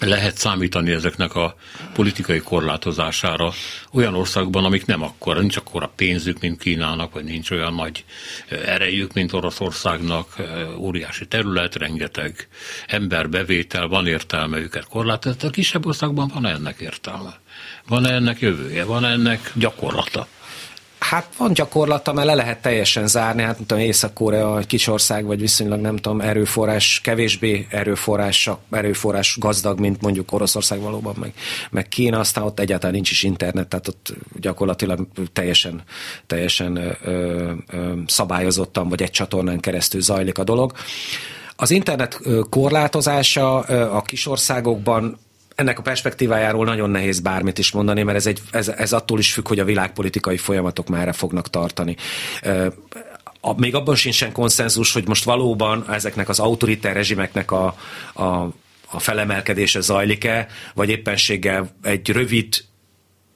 lehet számítani ezeknek a politikai korlátozására olyan országban, amik nem akkora, nincs akkora pénzük, mint Kínának, vagy nincs olyan nagy erejük, mint Oroszországnak, óriási terület, rengeteg emberbevétel, van értelme őket korlátozni. A kisebb országban van ennek értelme? Van-e ennek jövője? Van -e ennek gyakorlata? Hát van gyakorlata, mert le lehet teljesen zárni, hát nem tudom, Észak-Korea egy kis ország, vagy viszonylag nem tudom, erőforrás, kevésbé erőforrás, erőforrás gazdag, mint mondjuk Oroszország valóban, meg, meg Kína, aztán ott egyáltalán nincs is internet, tehát ott gyakorlatilag teljesen, teljesen ö, ö, szabályozottan, vagy egy csatornán keresztül zajlik a dolog. Az internet korlátozása a kisországokban ennek a perspektívájáról nagyon nehéz bármit is mondani, mert ez, egy, ez, ez attól is függ, hogy a világpolitikai folyamatok merre fognak tartani. A, még abban sincsen konszenzus, hogy most valóban ezeknek az autoritár rezsimeknek a, a, a felemelkedése zajlik-e, vagy éppenséggel egy rövid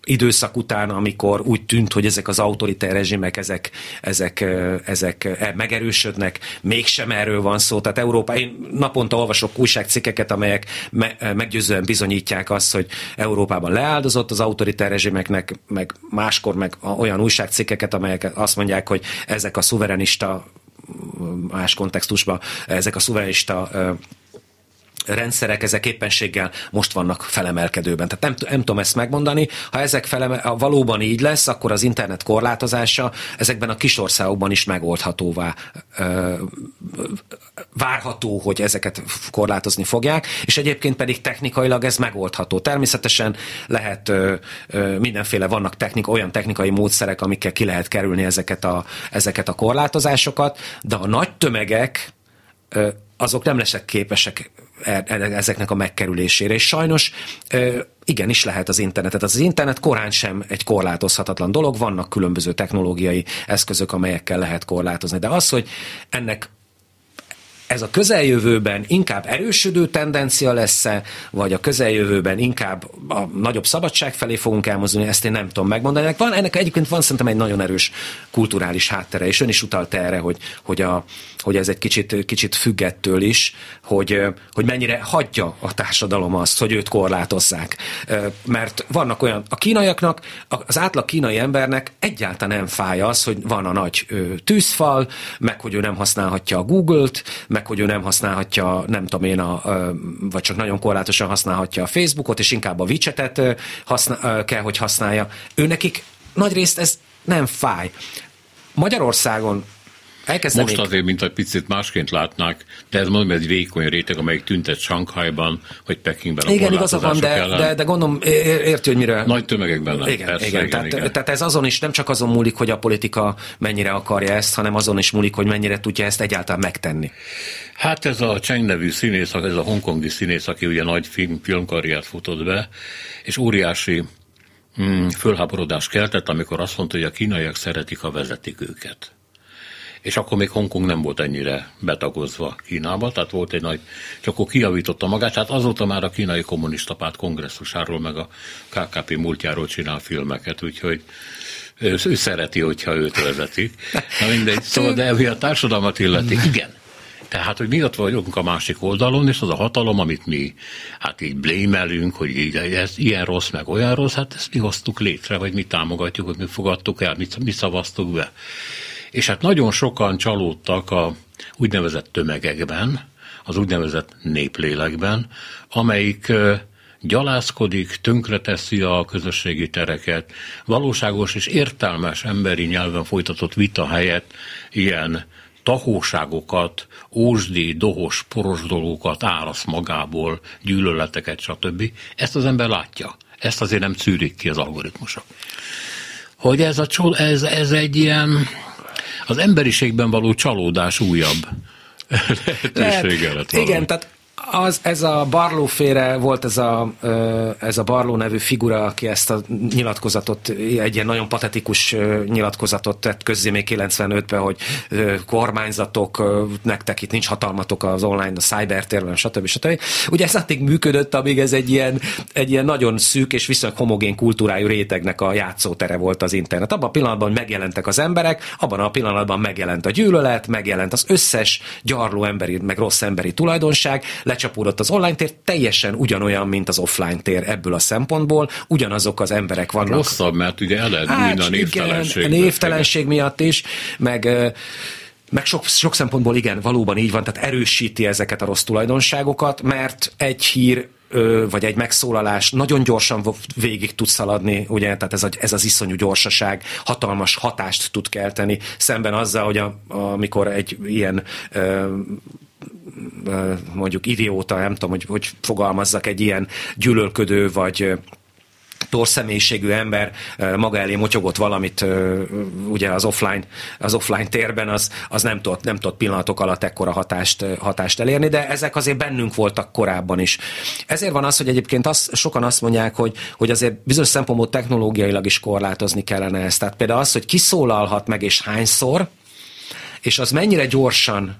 időszak után, amikor úgy tűnt, hogy ezek az autoritár rezsimek, ezek, ezek, ezek megerősödnek, mégsem erről van szó. Tehát Európa, én naponta olvasok újságcikkeket, amelyek me, meggyőzően bizonyítják azt, hogy Európában leáldozott az autoritár rezsimeknek, meg máskor meg olyan újságcikkeket, amelyek azt mondják, hogy ezek a szuverenista más kontextusban ezek a szuverenista rendszerek, ezek éppenséggel most vannak felemelkedőben. Tehát nem, nem tudom ezt megmondani. Ha ezek feleme, ha valóban így lesz, akkor az internet korlátozása ezekben a kisországokban is megoldhatóvá várható, hogy ezeket korlátozni fogják, és egyébként pedig technikailag ez megoldható. Természetesen lehet mindenféle, vannak technik, olyan technikai módszerek, amikkel ki lehet kerülni ezeket a, ezeket a korlátozásokat, de a nagy tömegek azok nem leszek képesek ezeknek a megkerülésére. És sajnos igenis lehet az internetet. Az internet korán sem egy korlátozhatatlan dolog, vannak különböző technológiai eszközök, amelyekkel lehet korlátozni. De az, hogy ennek ez a közeljövőben inkább erősödő tendencia lesz-e, vagy a közeljövőben inkább a nagyobb szabadság felé fogunk elmozdulni, ezt én nem tudom megmondani. Ennek, van, ennek egyébként van szerintem egy nagyon erős kulturális háttere, és ön is utalt erre, hogy, hogy, a, hogy ez egy kicsit, kicsit függettől is, hogy, hogy mennyire hagyja a társadalom azt, hogy őt korlátozzák. Mert vannak olyan, a kínaiaknak, az átlag kínai embernek egyáltalán nem fáj az, hogy van a nagy tűzfal, meg hogy ő nem használhatja a Google-t, meg meg hogy ő nem használhatja, nem tudom én, a, vagy csak nagyon korlátosan használhatja a Facebookot, és inkább a widgetet kell, hogy használja. Ő nekik nagy részt ez nem fáj. Magyarországon Elkezdenék. Most azért, mint egy picit másként látnák, de ez mondom, egy vékony réteg, amelyik tüntet Sankhajban, vagy Pekingben a Igen, igaza van, de, de, de gondolom, érti, hogy mire... Nagy tömegekben nem. Igen, Persze, igen, igen, tehát, igen. tehát ez azon is, nem csak azon múlik, hogy a politika mennyire akarja ezt, hanem azon is múlik, hogy mennyire tudja ezt egyáltalán megtenni. Hát ez a Cheng nevű színész, ez a hongkongi színész, aki ugye nagy film, filmkarriert futott be, és óriási mm, fölháborodás keltett, amikor azt mondta, hogy a kínaiak szeretik, ha vezetik őket és akkor még Hongkong nem volt ennyire betagozva Kínába, tehát volt egy nagy, csak akkor kiavította magát, tehát azóta már a kínai kommunista párt kongresszusáról, meg a KKP múltjáról csinál filmeket, úgyhogy ő, ő szereti, hogyha őt vezetik. Na mindegy, szóval, de ami a társadalmat illeti, igen. Tehát, hogy miatt vagyunk a másik oldalon, és az a hatalom, amit mi hát így blémelünk, hogy így, ez ilyen rossz, meg olyan rossz, hát ezt mi hoztuk létre, vagy mi támogatjuk, hogy mi fogadtuk el, mi, mi szavaztuk be. És hát nagyon sokan csalódtak a úgynevezett tömegekben, az úgynevezett néplélekben, amelyik gyalászkodik, tönkreteszi a közösségi tereket, valóságos és értelmes emberi nyelven folytatott vita helyett ilyen tahóságokat, ósdi, dohos, poros dolgokat árasz magából, gyűlöleteket, stb. Ezt az ember látja. Ezt azért nem szűrik ki az algoritmusok. Hogy ez, a, ez, ez egy ilyen az emberiségben való csalódás újabb. Lehetősége lett Igen, tehát Az, ez a Barló félre volt ez a, ez a Barló nevű figura, aki ezt a nyilatkozatot, egy ilyen nagyon patetikus nyilatkozatot tett közzé még 95-ben, hogy kormányzatok, nektek itt nincs hatalmatok az online, a cybertérben, stb. stb. Ugye ez addig működött, amíg ez egy ilyen, egy ilyen nagyon szűk és viszonylag homogén kultúrájú rétegnek a játszótere volt az internet. Abban a pillanatban megjelentek az emberek, abban a pillanatban megjelent a gyűlölet, megjelent az összes gyarló emberi, meg rossz emberi tulajdonság, lecsapódott az online tér, teljesen ugyanolyan, mint az offline tér ebből a szempontból, ugyanazok az emberek vannak. Rosszabb, mert ugye el lehet hát, a névtelenség. Igen, névtelenség miatt is, meg meg sok, sok szempontból igen, valóban így van, tehát erősíti ezeket a rossz tulajdonságokat, mert egy hír vagy egy megszólalás nagyon gyorsan végig tud szaladni, ugye, tehát ez, a, ez az iszonyú gyorsaság hatalmas hatást tud kelteni, szemben azzal, hogy a, amikor egy ilyen ö, mondjuk idióta, nem tudom, hogy, hogy fogalmazzak, egy ilyen gyűlölködő vagy torszemélységű ember maga elé motyogott valamit ugye az offline, az offline térben, az, az nem, tudott, nem tudott pillanatok alatt ekkora hatást, hatást elérni, de ezek azért bennünk voltak korábban is. Ezért van az, hogy egyébként az, sokan azt mondják, hogy, hogy azért bizonyos szempontból technológiailag is korlátozni kellene ezt. Tehát például az, hogy kiszólalhat meg és hányszor, és az mennyire gyorsan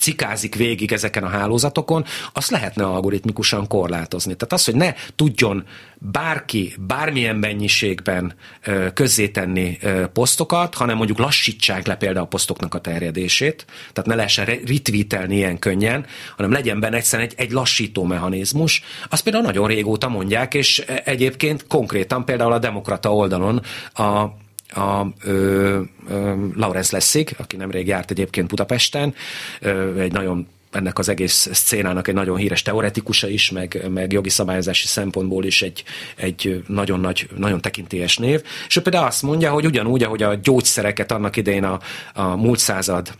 cikázik végig ezeken a hálózatokon, azt lehetne algoritmikusan korlátozni. Tehát az, hogy ne tudjon bárki bármilyen mennyiségben közzétenni posztokat, hanem mondjuk lassítsák le például a posztoknak a terjedését, tehát ne lehessen retweetelni ilyen könnyen, hanem legyen benne egyszerűen egy, egy lassító mechanizmus. Azt például nagyon régóta mondják, és egyébként konkrétan például a demokrata oldalon a a ö, ö, Lawrence Lessig, aki nemrég járt egyébként Budapesten, ö, egy nagyon ennek az egész szcénának egy nagyon híres teoretikusa is, meg, meg jogi szabályozási szempontból is egy, egy nagyon nagy, nagyon tekintélyes név. És ő például azt mondja, hogy ugyanúgy, ahogy a gyógyszereket annak idején a, a múlt század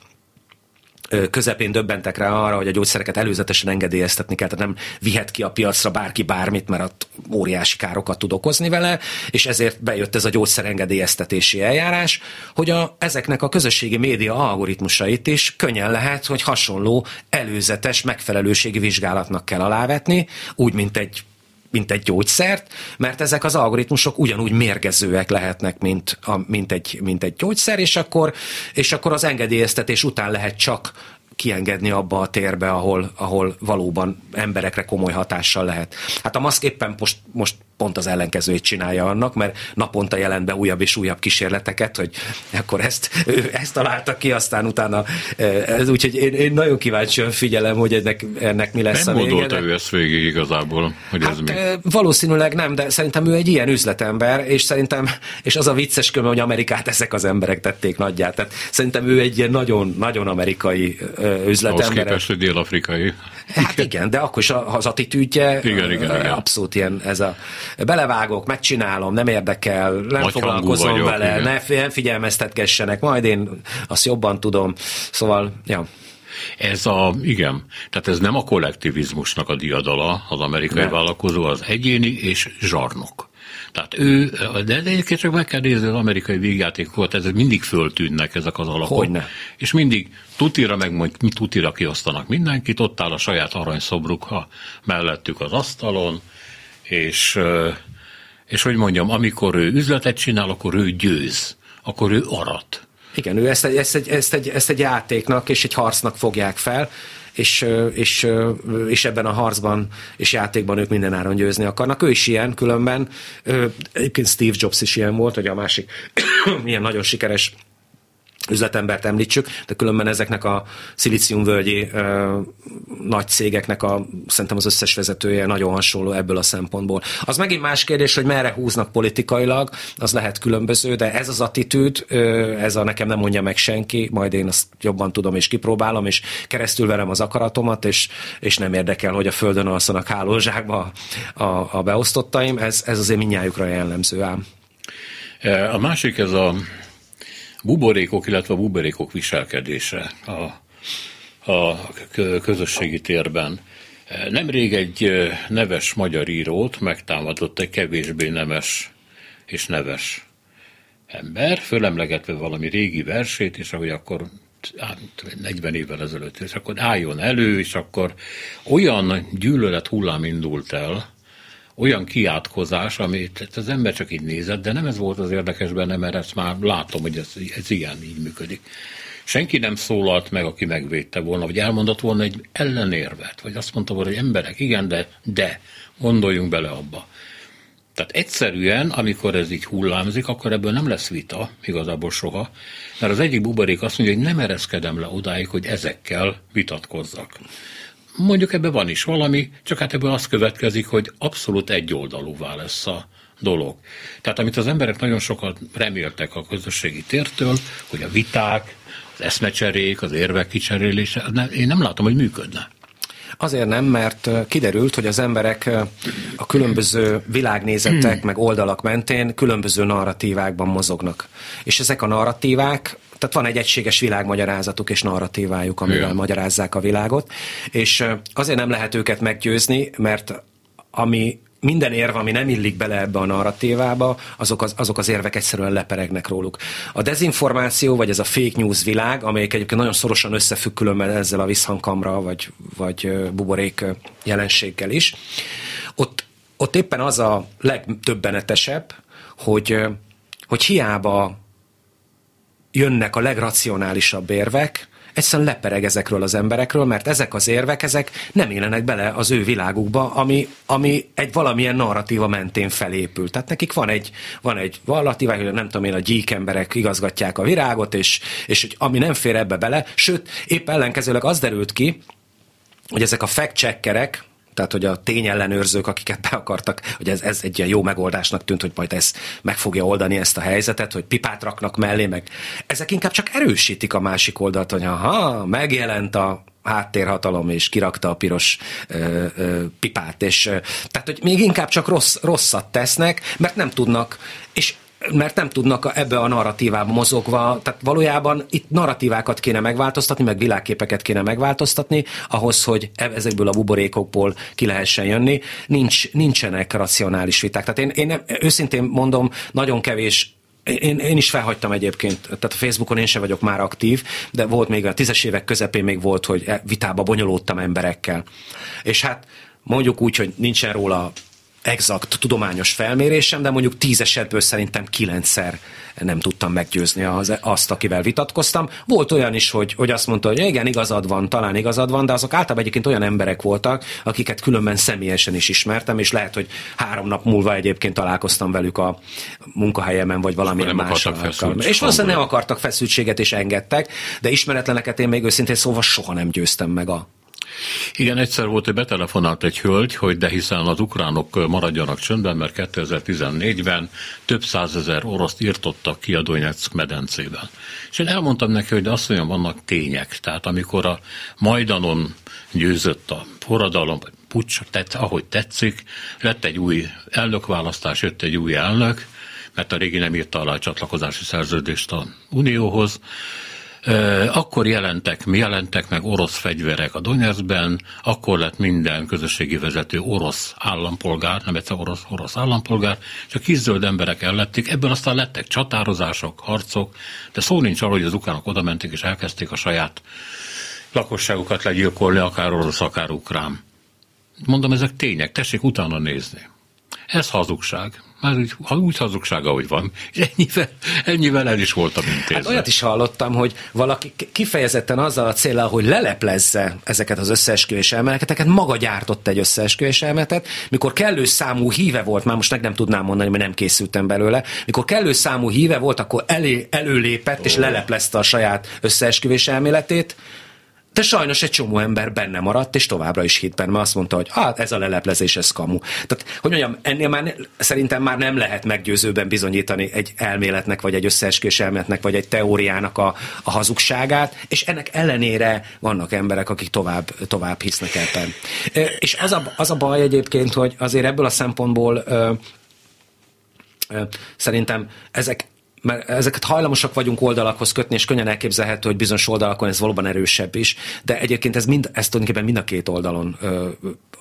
közepén döbbentek rá arra, hogy a gyógyszereket előzetesen engedélyeztetni kell, tehát nem vihet ki a piacra bárki bármit, mert ott óriási károkat tud okozni vele, és ezért bejött ez a gyógyszerengedélyeztetési eljárás, hogy a, ezeknek a közösségi média algoritmusait is könnyen lehet, hogy hasonló előzetes megfelelőségi vizsgálatnak kell alávetni, úgy, mint egy mint egy gyógyszert, mert ezek az algoritmusok ugyanúgy mérgezőek lehetnek, mint, a, mint, egy, mint egy gyógyszer, és akkor, és akkor az engedélyeztetés után lehet csak kiengedni abba a térbe, ahol, ahol valóban emberekre komoly hatással lehet. Hát a maszk éppen most, most pont az ellenkezőjét csinálja annak, mert naponta jelent be újabb és újabb kísérleteket, hogy akkor ezt, ezt találtak ki, aztán utána ez, úgyhogy én, én nagyon kíváncsian figyelem, hogy ennek, ennek mi lesz nem a vége. Nem ő ezt végig igazából, hogy hát, ez mi? Valószínűleg nem, de szerintem ő egy ilyen üzletember, és szerintem, és az a vicces köme, hogy Amerikát ezek az emberek tették nagyját. Tehát szerintem ő egy ilyen nagyon, nagyon amerikai üzletember. Ahhoz képest, hogy dél-afrikai. Hát igen, de akkor is az attitűdje igen, igen, igen. abszolút ilyen ez a belevágok, megcsinálom, nem érdekel, nem Nagy foglalkozom vagyok, vele, ne, nem figyelmeztetgessenek, majd én azt jobban tudom. Szóval, ja. Ez a, igen, tehát ez nem a kollektivizmusnak a diadala, az amerikai nem. vállalkozó, az egyéni és zsarnok. Tehát ő, de egyébként csak meg kell nézni az amerikai végjátékokat, ez mindig föltűnnek ezek az alakok. Hogyne. És mindig tutira meg majd tutira kiosztanak mindenkit, ott áll a saját aranyszobruk ha mellettük az asztalon, és, és hogy mondjam, amikor ő üzletet csinál, akkor ő győz, akkor ő arat. Igen, ő ezt, ezt, egy, ezt, egy, ezt egy játéknak és egy harcnak fogják fel, és, és, és ebben a harcban és játékban ők mindenáron győzni akarnak. Ő is ilyen, különben egyébként Steve Jobs is ilyen volt, hogy a másik ilyen nagyon sikeres üzletembert említsük, de különben ezeknek a szilíciumvölgyi ö, nagy cégeknek a, szerintem az összes vezetője nagyon hasonló ebből a szempontból. Az megint más kérdés, hogy merre húznak politikailag, az lehet különböző, de ez az attitűd, ö, ez a nekem nem mondja meg senki, majd én azt jobban tudom és kipróbálom, és keresztül verem az akaratomat, és, és nem érdekel, hogy a földön alszanak hálózsákba a, a beosztottaim, ez, ez azért minnyájukra jellemző ám. A másik ez a buborékok, illetve a buborékok viselkedése a, a közösségi térben. Nemrég egy neves magyar írót megtámadott egy kevésbé nemes és neves ember, fölemlegetve valami régi versét, és ahogy akkor 40 évvel ezelőtt, és akkor álljon elő, és akkor olyan gyűlölet hullám indult el, olyan kiátkozás, amit az ember csak így nézett, de nem ez volt az érdekes benne, mert ezt már látom, hogy ez, ez ilyen így működik. Senki nem szólalt meg, aki megvédte volna, vagy elmondott volna egy ellenérvet, vagy azt mondta volna, hogy emberek, igen, de, de, gondoljunk bele abba. Tehát egyszerűen, amikor ez így hullámzik, akkor ebből nem lesz vita, igazából soha, mert az egyik buborék azt mondja, hogy nem ereszkedem le odáig, hogy ezekkel vitatkozzak. Mondjuk ebben van is valami, csak hát ebből az következik, hogy abszolút egyoldalúvá lesz a dolog. Tehát amit az emberek nagyon sokat reméltek a közösségi tértől, hogy a viták, az eszmecserék, az érvek kicserélése, én nem látom, hogy működne. Azért nem, mert kiderült, hogy az emberek a különböző világnézetek, meg oldalak mentén különböző narratívákban mozognak. És ezek a narratívák tehát van egy egységes világmagyarázatuk és narratívájuk, amivel Igen. magyarázzák a világot, és azért nem lehet őket meggyőzni, mert ami minden érv, ami nem illik bele ebbe a narratívába, azok az, azok az érvek egyszerűen leperegnek róluk. A dezinformáció, vagy ez a fake news világ, amelyik egyébként nagyon szorosan összefügg különben ezzel a visszhangkamra, vagy, vagy buborék jelenséggel is, ott, ott éppen az a legtöbbenetesebb, hogy, hogy hiába jönnek a legracionálisabb érvek, egyszerűen lepereg ezekről az emberekről, mert ezek az érvek, ezek nem élenek bele az ő világukba, ami, ami egy valamilyen narratíva mentén felépül. Tehát nekik van egy, van egy narratíva, hogy nem tudom én, a gyík emberek igazgatják a virágot, és, és hogy ami nem fér ebbe bele, sőt, épp ellenkezőleg az derült ki, hogy ezek a fact-checkerek, tehát hogy a tényellenőrzők, akiket be akartak, hogy ez, ez egy ilyen jó megoldásnak tűnt, hogy majd ez meg fogja oldani ezt a helyzetet, hogy pipát raknak mellé, meg ezek inkább csak erősítik a másik oldalt, hogy ha megjelent a háttérhatalom, és kirakta a piros ö, ö, pipát, és ö, tehát, hogy még inkább csak rossz, rosszat tesznek, mert nem tudnak, és mert nem tudnak ebbe a narratívába mozogva, tehát valójában itt narratívákat kéne megváltoztatni, meg világképeket kéne megváltoztatni, ahhoz, hogy e- ezekből a buborékokból ki lehessen jönni. Nincs, nincsenek racionális viták. Tehát én, én őszintén mondom, nagyon kevés én, én is felhagytam egyébként, tehát a Facebookon én sem vagyok már aktív, de volt még a tízes évek közepén még volt, hogy e- vitába bonyolódtam emberekkel. És hát mondjuk úgy, hogy nincsen róla exakt tudományos felmérésem, de mondjuk tíz esetből szerintem kilencszer nem tudtam meggyőzni az, azt, akivel vitatkoztam. Volt olyan is, hogy, hogy azt mondta, hogy igen, igazad van, talán igazad van, de azok általában egyébként olyan emberek voltak, akiket különben személyesen is ismertem, és lehet, hogy három nap múlva egyébként találkoztam velük a munkahelyemen, vagy valamilyen más alkalommal. És valószínűleg nem akartak feszültséget, és engedtek, de ismeretleneket én még őszintén szóval soha nem győztem meg a igen, egyszer volt, hogy betelefonált egy hölgy, hogy de hiszen az ukránok maradjanak csöndben, mert 2014-ben több százezer oroszt írtottak ki a Donetsk medencében. És én elmondtam neki, hogy de azt mondjam, vannak tények. Tehát amikor a Majdanon győzött a forradalom, vagy pucs, tett, ahogy tetszik, lett egy új elnökválasztás, jött egy új elnök, mert a régi nem írta alá a csatlakozási szerződést a Unióhoz, akkor jelentek, mi jelentek meg orosz fegyverek a Donetskben, akkor lett minden közösségi vezető orosz állampolgár, nem egyszer orosz, orosz állampolgár, csak kiszöld emberek ellették, ebből aztán lettek csatározások, harcok, de szó nincs arról, hogy az ukránok oda mentek és elkezdték a saját lakosságukat legyilkolni, akár orosz, akár ukrán. Mondom, ezek tények, tessék utána nézni. Ez hazugság. Már úgy, úgy hazugság, ahogy van. És ennyivel, ennyivel el is voltam intézve. Hát olyat is hallottam, hogy valaki kifejezetten azzal a célral, hogy leleplezze ezeket az összeesküvés elméleteket, maga gyártott egy összeesküvés elméletet, mikor kellő számú híve volt, már most meg nem tudnám mondani, mert nem készültem belőle, mikor kellő számú híve volt, akkor elé, előlépett oh. és leleplezte a saját összeesküvés elméletét, de sajnos egy csomó ember benne maradt, és továbbra is hitt benne, mert azt mondta, hogy hát ez a leleplezés, ez kamu. Tehát, hogy mondjam, ennél már szerintem már nem lehet meggyőzőben bizonyítani egy elméletnek, vagy egy összeesküvés elméletnek, vagy egy teóriának a, a hazugságát, és ennek ellenére vannak emberek, akik tovább, tovább hisznek ebben. És az a, az a baj egyébként, hogy azért ebből a szempontból szerintem ezek mert ezeket hajlamosak vagyunk oldalakhoz kötni, és könnyen elképzelhető, hogy bizonyos oldalakon ez valóban erősebb is, de egyébként ez, mind, ez tulajdonképpen mind a két oldalon ö,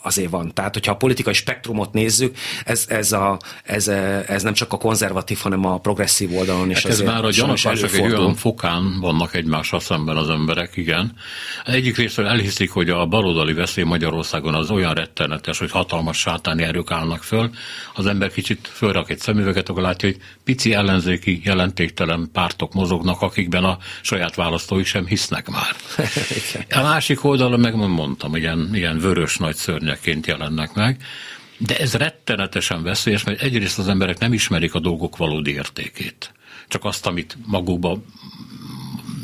azért van. Tehát, hogyha a politikai spektrumot nézzük, ez, ez, a, ez, ez nem csak a konzervatív, hanem a progresszív oldalon is. Hát ez már a gyanúsások egy olyan fokán vannak egymással szemben az emberek, igen. Egyik részről elhiszik, hogy a baloldali veszély Magyarországon az olyan rettenetes, hogy hatalmas sátáni erők állnak föl. Az ember kicsit fölrak egy szemüveget, akkor látja, hogy pici ellenzéki jelentéktelen pártok mozognak, akikben a saját választóik sem hisznek már. a másik oldalon meg mondtam, ilyen, ilyen vörös nagy szörnyeként jelennek meg, de ez rettenetesen veszélyes, mert egyrészt az emberek nem ismerik a dolgok valódi értékét. Csak azt, amit magukba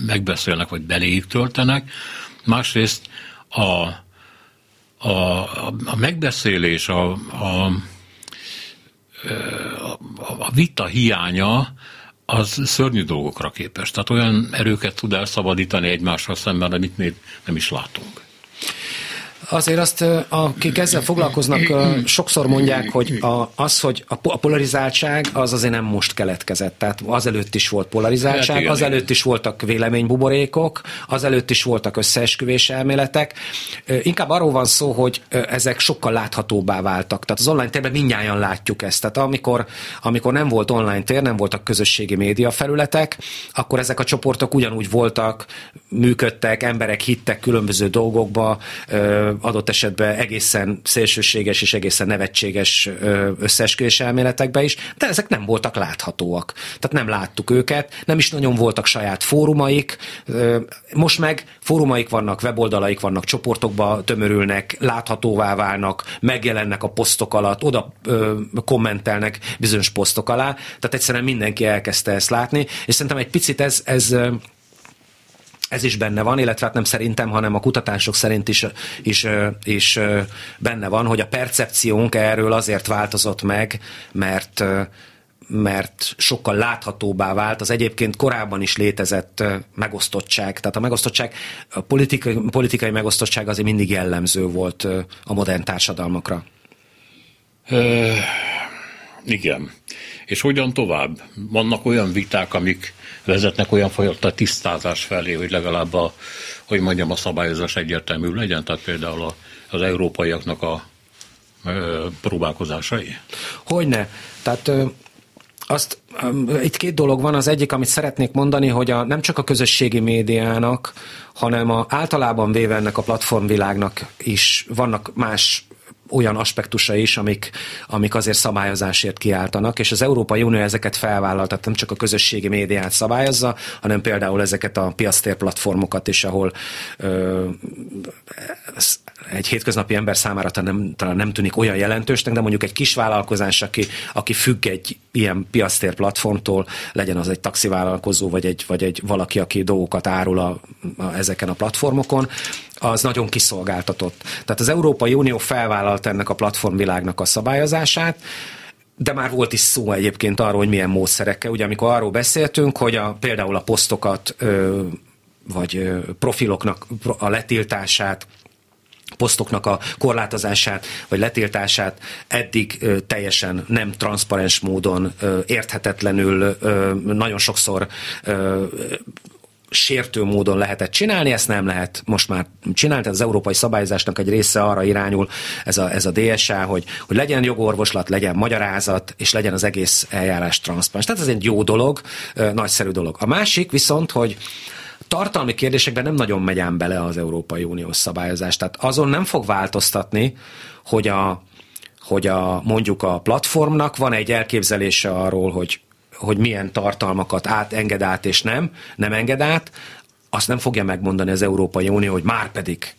megbeszélnek, vagy beléjük töltenek. Másrészt a, a, a megbeszélés, a, a, a vita hiánya az szörnyű dolgokra képes. Tehát olyan erőket tud elszabadítani egymással szemben, amit még nem is látunk. Azért azt, akik ezzel foglalkoznak, sokszor mondják, hogy a, az, hogy a polarizáltság az azért nem most keletkezett. Tehát azelőtt is volt polarizáltság, hát azelőtt is voltak véleménybuborékok, azelőtt is voltak összeesküvés elméletek. Inkább arról van szó, hogy ezek sokkal láthatóbbá váltak. Tehát az online térben mindnyáján látjuk ezt. Tehát amikor, amikor nem volt online tér, nem voltak közösségi média felületek, akkor ezek a csoportok ugyanúgy voltak, működtek, emberek hittek különböző dolgokba, adott esetben egészen szélsőséges és egészen nevetséges összeesküvés elméletekbe is, de ezek nem voltak láthatóak. Tehát nem láttuk őket, nem is nagyon voltak saját fórumaik. Most meg fórumaik vannak, weboldalaik vannak, csoportokba tömörülnek, láthatóvá válnak, megjelennek a posztok alatt, oda kommentelnek bizonyos posztok alá. Tehát egyszerűen mindenki elkezdte ezt látni, és szerintem egy picit ez, ez ez is benne van, illetve hát nem szerintem, hanem a kutatások szerint is, is, is benne van, hogy a percepciónk erről azért változott meg, mert mert sokkal láthatóbbá vált az egyébként korábban is létezett megosztottság. Tehát a megosztottság, a politikai, politikai megosztottság azért mindig jellemző volt a modern társadalmakra. Ö, igen. És hogyan tovább? Vannak olyan viták, amik vezetnek olyan fajta tisztázás felé, hogy legalább a, hogy mondjam, a szabályozás egyértelmű legyen, tehát például a, az európaiaknak a ö, próbálkozásai? Hogyne. Tehát ö, azt, itt két dolog van. Az egyik, amit szeretnék mondani, hogy a, nem csak a közösségi médiának, hanem a, általában véve ennek a platformvilágnak is vannak más olyan aspektusa is, amik, amik azért szabályozásért kiáltanak, és az Európai Unió ezeket felvállalt, tehát nem csak a közösségi médiát szabályozza, hanem például ezeket a piasztér platformokat is, ahol ö, egy hétköznapi ember számára talán nem, talán nem tűnik olyan jelentősnek, de mondjuk egy kis vállalkozás, aki, aki függ egy ilyen piasztér platformtól, legyen az egy taxivállalkozó, vagy egy, vagy egy valaki, aki dolgokat árul a, a, ezeken a platformokon, az nagyon kiszolgáltatott. Tehát az Európai Unió felvállalt ennek a platformvilágnak a szabályozását, de már volt is szó egyébként arról, hogy milyen módszerekkel. Ugye amikor arról beszéltünk, hogy a, például a posztokat ö, vagy profiloknak a letiltását, posztoknak a korlátozását vagy letiltását eddig ö, teljesen nem transzparens módon, ö, érthetetlenül, ö, nagyon sokszor sértő módon lehetett csinálni, ezt nem lehet most már csinálni, tehát az európai szabályozásnak egy része arra irányul, ez a, ez a DSA, hogy, hogy legyen jogorvoslat, legyen magyarázat, és legyen az egész eljárás transzparens. Tehát ez egy jó dolog, nagyszerű dolog. A másik viszont, hogy tartalmi kérdésekben nem nagyon megy ám bele az Európai Uniós szabályozás. Tehát azon nem fog változtatni, hogy a, hogy a, mondjuk a platformnak van egy elképzelése arról, hogy hogy milyen tartalmakat átenged át és nem, nem enged át, azt nem fogja megmondani az Európai Unió, hogy már pedig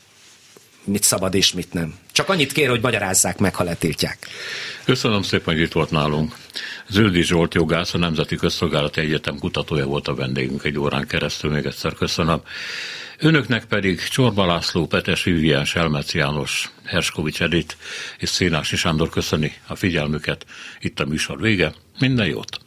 mit szabad és mit nem. Csak annyit kér, hogy magyarázzák meg, ha letiltják. Köszönöm szépen, hogy itt volt nálunk. Zöldi Zsolt jogász, a Nemzeti Közszolgálati Egyetem kutatója volt a vendégünk egy órán keresztül, még egyszer köszönöm. Önöknek pedig Csorba László, Petes Vivian, Selmec János, Herskovics Edit és Szénási Sándor köszöni a figyelmüket. Itt a műsor vége. Minden jót!